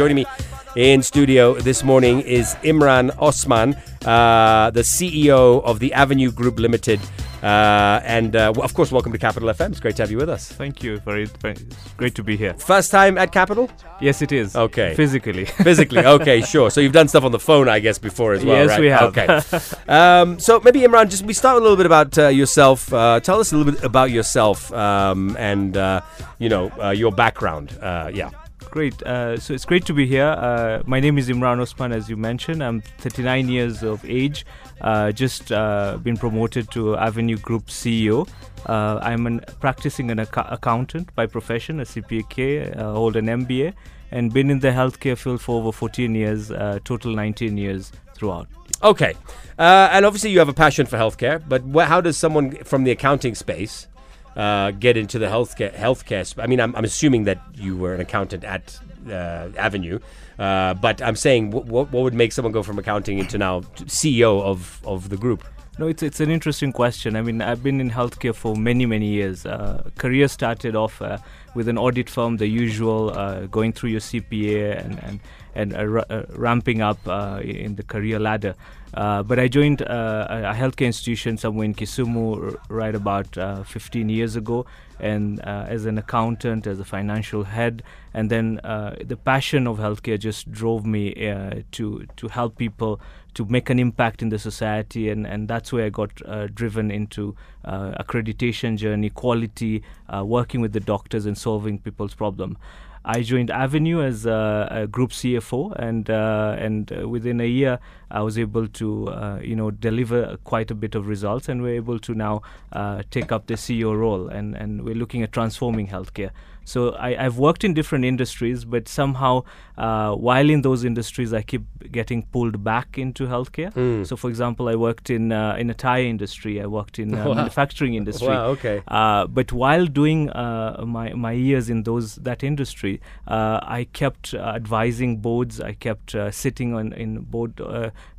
Joining me in studio this morning is Imran Osman, uh, the CEO of the Avenue Group Limited. Uh, and uh, of course, welcome to Capital FM. It's great to have you with us. Thank you. Very, it's great to be here. First time at Capital? Yes, it is. Okay. Physically. Physically, okay, sure. So you've done stuff on the phone, I guess, before as well, Yes, right? we have. Okay. um, so maybe Imran, just we start a little bit about uh, yourself. Uh, tell us a little bit about yourself um, and uh, you know uh, your background. Uh, yeah. Great. Uh, so it's great to be here. Uh, my name is Imran Osman, as you mentioned. I'm 39 years of age. Uh, just uh, been promoted to Avenue Group CEO. Uh, I'm an, practicing an acc- accountant by profession, a CPA, uh, hold an MBA, and been in the healthcare field for over 14 years, total 19 years throughout. Okay. And obviously, you have a passion for healthcare, but wh- how does someone from the accounting space uh, get into the healthcare? Healthcare. I mean, I'm, I'm assuming that you were an accountant at uh, Avenue, uh, but I'm saying, wh- what what would make someone go from accounting into now CEO of of the group? No, it's it's an interesting question. I mean, I've been in healthcare for many many years. Uh, career started off uh, with an audit firm, the usual, uh, going through your CPA and and and uh, ramping up in the career ladder. Uh, but I joined uh, a healthcare institution somewhere in Kisumu right about uh, 15 years ago, and uh, as an accountant, as a financial head, and then uh, the passion of healthcare just drove me to to help people to make an impact in the society, and, and that's where I got driven into accreditation journey, quality, working with the doctors and solving people's problem. I joined Avenue as a, a group CFO, and uh, and within a year, I was able to uh, you know deliver quite a bit of results, and we're able to now uh, take up the CEO role, and and we're looking at transforming healthcare. So I, I've worked in different industries, but somehow uh, while in those industries, I keep getting pulled back into healthcare. Hmm. So, for example, I worked in uh, in a tire industry. I worked in uh, Wow. manufacturing industry. Wow. Okay. Uh, but while doing uh, my my years in those that industry, uh, I kept uh, advising boards. I kept uh, sitting on in board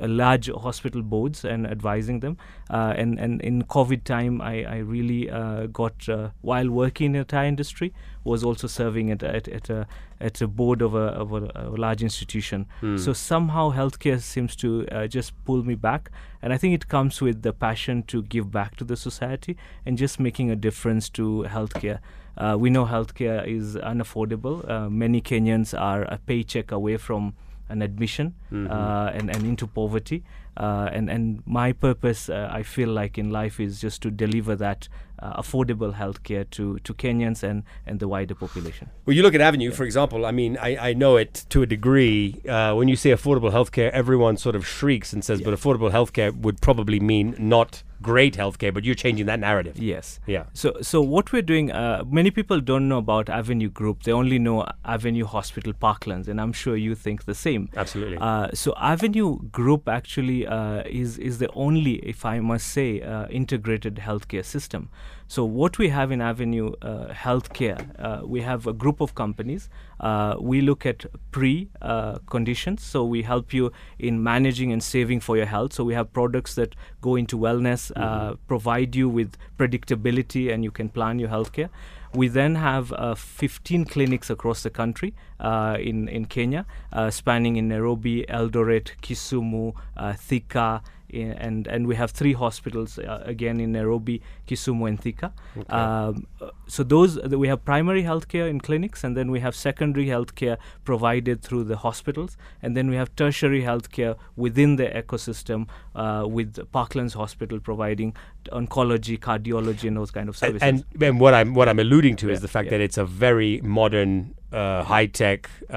large hospital boards and advising them. Uh, and and in COVID time, I I really uh, got uh, while working in the tire industry was also serving at at, at a at a board of a, of a, a large institution. Hmm. So somehow healthcare seems to uh, just pull me back, and I think it comes with the passion to give back to the society and just making a difference to healthcare. Uh, we know healthcare is unaffordable. Uh, many Kenyans are a paycheck away from an admission Mm-hmm. uh, and, and into poverty. Uh, and, and my purpose, uh, I feel like in life, is just to deliver that uh, affordable healthcare to, to Kenyans and, and the wider population. Well, you look at Avenue, for example. I mean, I, I know it to a degree. Uh, when you say affordable healthcare, everyone sort of shrieks and says, but affordable healthcare would probably mean not great healthcare, but you're changing that narrative. Yes. Yeah. So, so what we're doing, uh, many people don't know about Avenue Group. They only know Avenue Hospital Parklands, and I'm sure you think the same. Absolutely. Uh, so, Avenue Group actually uh, is is the only, if I must say, uh, integrated healthcare system. So, what we have in Avenue uh, Healthcare, uh, we have a group of companies. Uh, we look at pre uh, conditions, so we help you in managing and saving for your health. So, we have products that go into wellness, uh, provide you with predictability, and you can plan your healthcare. We then have uh, 15 clinics across the country uh, in, in Kenya, uh, spanning in Nairobi, Eldoret, Kisumu, uh, Thika, and, and we have three hospitals uh, again in Nairobi, Kisumu, and Thika. Um, uh, so those we have primary healthcare in clinics, and then we have secondary healthcare provided through the hospitals, and then we have tertiary healthcare within the ecosystem uh, with Parklands Hospital providing oncology, cardiology, and those kind of services. And, and what I'm what I'm alluding to is the fact yeah. that it's a very modern, uh, high tech uh,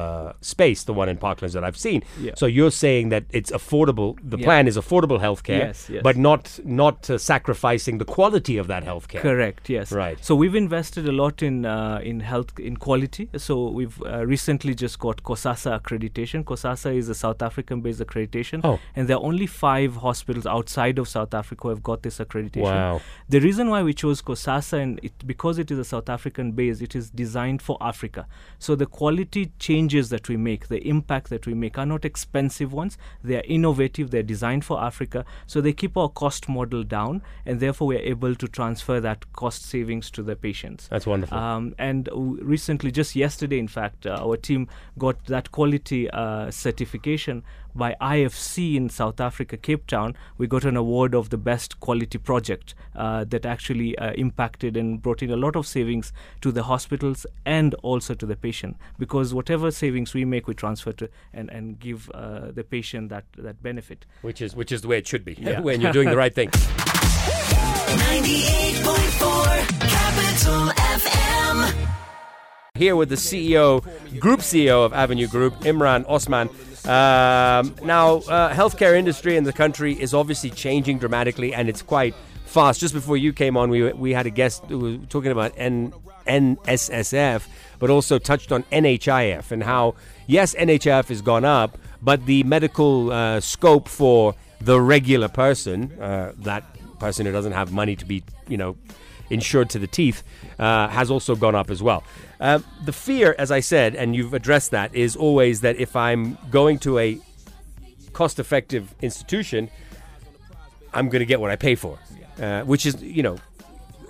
uh, space, the one in Parklands that I've seen. Yeah. So you're saying that it's affordable. The Yeah. plan is affordable healthcare, Yes, yes. but not not uh, sacrificing the quality of that healthcare. Correct. Yes. Right. So we've invested a lot in uh, in health in quality. So we've uh, recently just got COHSASA accreditation. COHSASA is a South African-based accreditation, Oh. and there are only five hospitals outside of South Africa who have got this accreditation. Wow. The reason why we chose COHSASA and it because it is a South African base, it is designed for Africa. So the quality changes that we make, the impact that we make, are not expensive ones. They are innovative. They're designed for Africa. So they keep our cost model down, and therefore we're able to transfer that cost savings to the patients. That's wonderful. Um, and w- recently, just yesterday, in fact, uh, our team got that quality uh, certification by IFC in South Africa, Cape Town. We got an award of the best quality project uh, that actually uh, impacted and brought in a lot of savings to the hospitals and also to the patient. Because whatever savings we make, we transfer to and, and give uh, the patient that, that benefit. which is which is the way it should be Yeah. when you're doing the right thing. 98.4 Capital FM. Here with the CEO, Group CEO of Avenue Group, Imran Osman. Um, now, uh, healthcare industry in the country is obviously changing dramatically, and it's quite fast. Just before you came on, we we had a guest who was talking about N, NSSF, but also touched on NHIF and how yes, NHIF has gone up, but the medical uh, scope for the regular person, uh, that person who doesn't have money to be, you know, insured to the teeth, uh, has also gone up as well. Uh, the fear, as I said, and you've addressed that, is always that if I'm going to a cost effective institution, I'm going to get what I pay for, uh, which is, you know,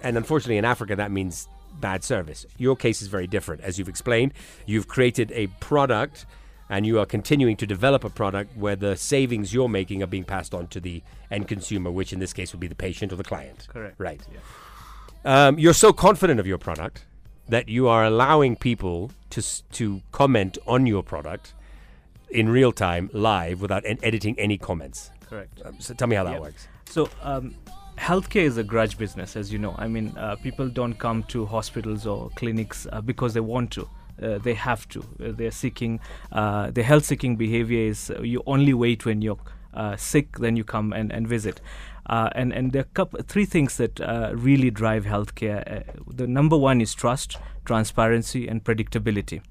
and unfortunately in Africa, that means bad service. Your case is very different. As you've explained, you've created a product and you are continuing to develop a product where the savings you're making are being passed on to the end consumer, which in this case would be the patient or the client. Correct. Right. Um, you're so confident of your product that you are allowing people to to comment on your product in real time, live, without en- editing any comments. Correct. Um, so tell me how that Yeah. works. So, um, healthcare is a grudge business, as you know. I mean, uh, people don't come to hospitals or clinics uh, because they want to. Uh, they have to. Uh, they're seeking. Uh, the health-seeking behavior is uh, you only wait when you're uh, sick, then you come and, and visit. Uh, and and there are coup- three things that uh, really drive healthcare. Uh, the number one is trust, transparency, and predictability.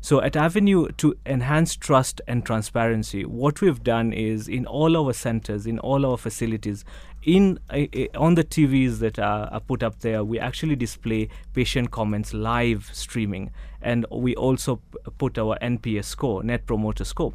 So at Avenue, to enhance trust and transparency, what we've done is in all our centers, in all our facilities, in uh, on the TVs that are, are put up there, we actually display patient comments live streaming, and we also p- put our NPS score, Net Promoter Score.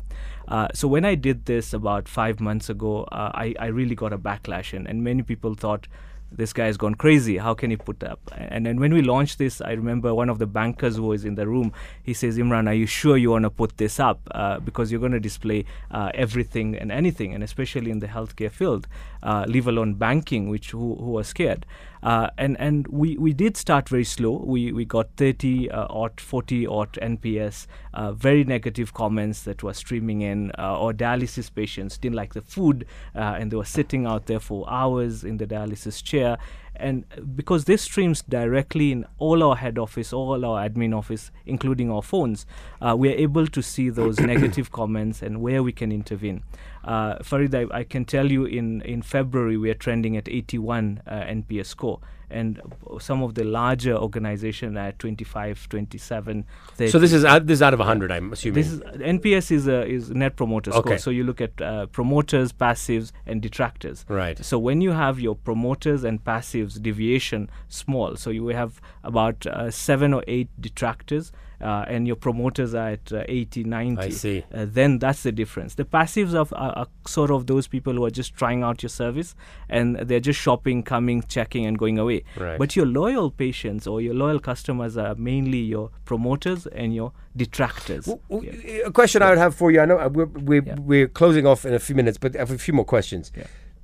Uh, so when I did this about five months ago, uh, I, I really got a backlash, and, and many people thought this guy has gone crazy. How can he put up? And then when we launched this, I remember one of the bankers who was in the room. He says, "Imran, are you sure you want to put this up? Uh, because you're going to display uh, everything and anything, and especially in the healthcare field, uh, leave alone banking, which who, who are scared." Uh, and and we, we did start very slow. We we got 30 uh, or 40 or NPS, uh, very negative comments that were streaming in, uh, or dialysis patients didn't like the food, uh, and they were sitting out there for hours in the dialysis chair. And because this streams directly in all our head office, all our admin office, including our phones, uh, we are able to see those negative comments and where we can intervene. Uh, Farid, I, I can tell you in, in February we are trending at 81 uh, NPS score, and some of the larger organization at 25, 27, 30. So this is out, this is out of 100, I'm assuming. This is NPS is a is net promoter score. Okay. So you look at uh, promoters, passives, and detractors. Right. So when you have your promoters and passives deviation small, so you have about uh, seven or eight detractors. Uh, and your promoters are at uh, 80, 90. I see. Uh, then that's the difference. The passives are, are, are sort of those people who are just trying out your service and they're just shopping, coming, checking, and going away. Right. But your loyal patients or your loyal customers are mainly your promoters and your detractors. W- w- Yeah. A question I would have for you. I know uh, we're, we're, Yeah. we're closing off in a few minutes, but I have a few more questions.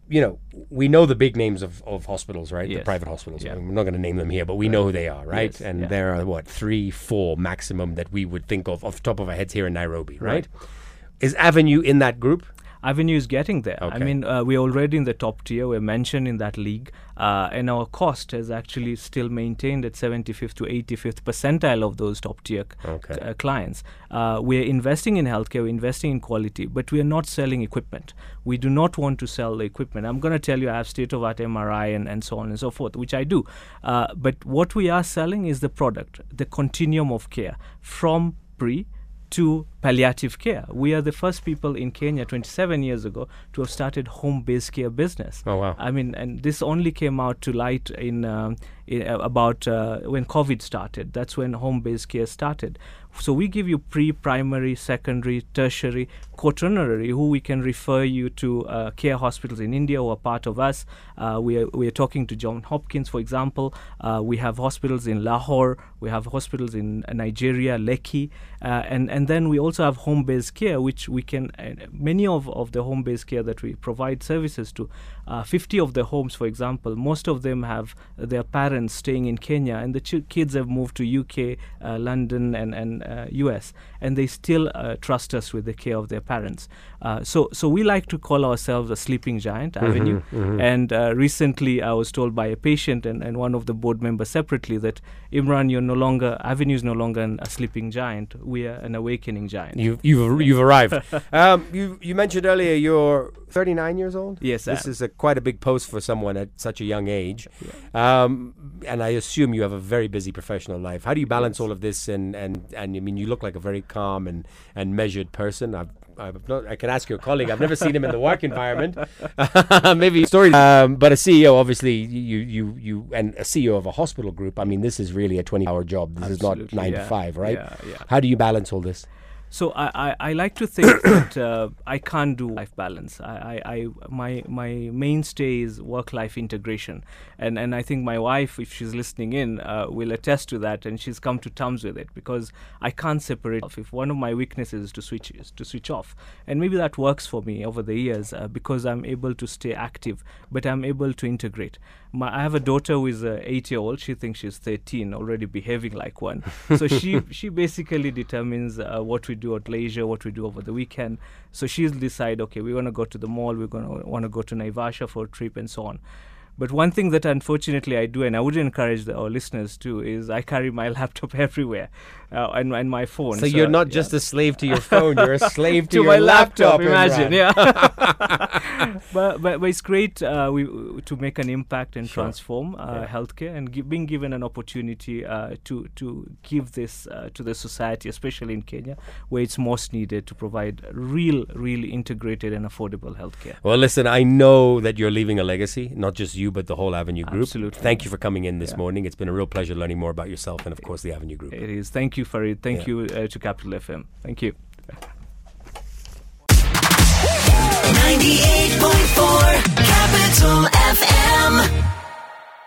You know, we know the big names of, of hospitals, right? The private hospitals. Yeah. I mean, we're not going to name them here, but we know who they are, right? Yes. And Yeah. there are, what, three, four maximum that we would think of off the top of our heads here in Nairobi, right? Right. Is Avenue in that group? Avenue is getting there. I mean, uh, we're already in the top tier. We're mentioned in that league. Uh, and our cost has actually still maintained at 75th to 85th percentile of those top tier c- uh, clients. Uh, we're investing in healthcare, we're investing in quality, but we are not selling equipment. We do not want to sell the equipment. I'm going to tell you I have state of art MRI and, and so on and so forth, which I do. Uh, but what we are selling is the product, the continuum of care from pre to palliative care. We are the first people in Kenya 27 years ago to have started home-based care business. Oh, wow. I mean, and this only came out to light in, um, in uh, about uh, when COVID started. That's when home-based care started. So we give you pre-primary, secondary, tertiary, quaternary, who we can refer you to uh, care hospitals in India who are part of us. Uh, we are we are talking to John Hopkins, for example. Uh, we have hospitals in Lahore. We have hospitals in Nigeria, Lekki, uh, and and then we also have home-based care, which we can uh, many of of the home-based care that we provide services to. Uh, 50 of the homes, for example, most of them have their parents staying in Kenya, and the ch- kids have moved to UK, uh, London, and and uh, US, and they still uh, trust us with the care of their parents. Uh, so so we like to call ourselves a sleeping giant avenue. And uh, recently, I was told by a patient and, and one of the board members separately that Imran, you're no longer Avenue is no longer an, a sleeping giant. We are an awakening giant. You've you've, you've arrived. um, you you mentioned earlier you're 39 years old. Yes, this am. is a, quite a big post for someone at such a young age. Um, and I assume you have a very busy professional life. How do you balance all of this? And, and, and I mean, you look like a very calm and, and measured person. I've, I've not, I can ask your colleague. I've never seen him in the work environment. Maybe story, um, but a CEO, obviously, you, you, you, and a CEO of a hospital group. I mean, this is really a twenty-hour job. This is not nine yeah. to five, right? Yeah, yeah. How do you balance all this? So I, I, I like to think that uh, I can't do life balance. I, I, I my my mainstay is work life integration, and and I think my wife, if she's listening in, uh, will attest to that, and she's come to terms with it because I can't separate. Off. If one of my weaknesses is to switch is to switch off, and maybe that works for me over the years uh, because I'm able to stay active, but I'm able to integrate. My, I have a daughter who is uh, eight year old. She thinks she's 13, already behaving like one. So she she basically determines uh, what we do at leisure, what we do over the weekend. So she'll decide, okay, we're going to go to the mall, we're going to want to go to Naivasha for a trip, and so on. But one thing that unfortunately I do, and I would encourage the, our listeners to, is I carry my laptop everywhere uh, and, and my phone. So, you're not yeah. just a slave to your phone; you're a slave to, to your my laptop. Imran. imagine, yeah. but, but but it's great uh, we, to make an impact and Sure. transform uh, healthcare and gi- being given an opportunity uh, to to give this uh, to the society, especially in Kenya, where it's most needed to provide real, really integrated and affordable healthcare. Well, listen, I know that you're leaving a legacy, not just you, but the whole Avenue Group. Absolutely. Thank you for coming in this Yeah. morning. It's been a real pleasure learning more about yourself and, of course, the Avenue Group. It is. Thank you, Farid. Thank Yeah. you uh, to Capital FM. Thank you. 98.4 Capital FM.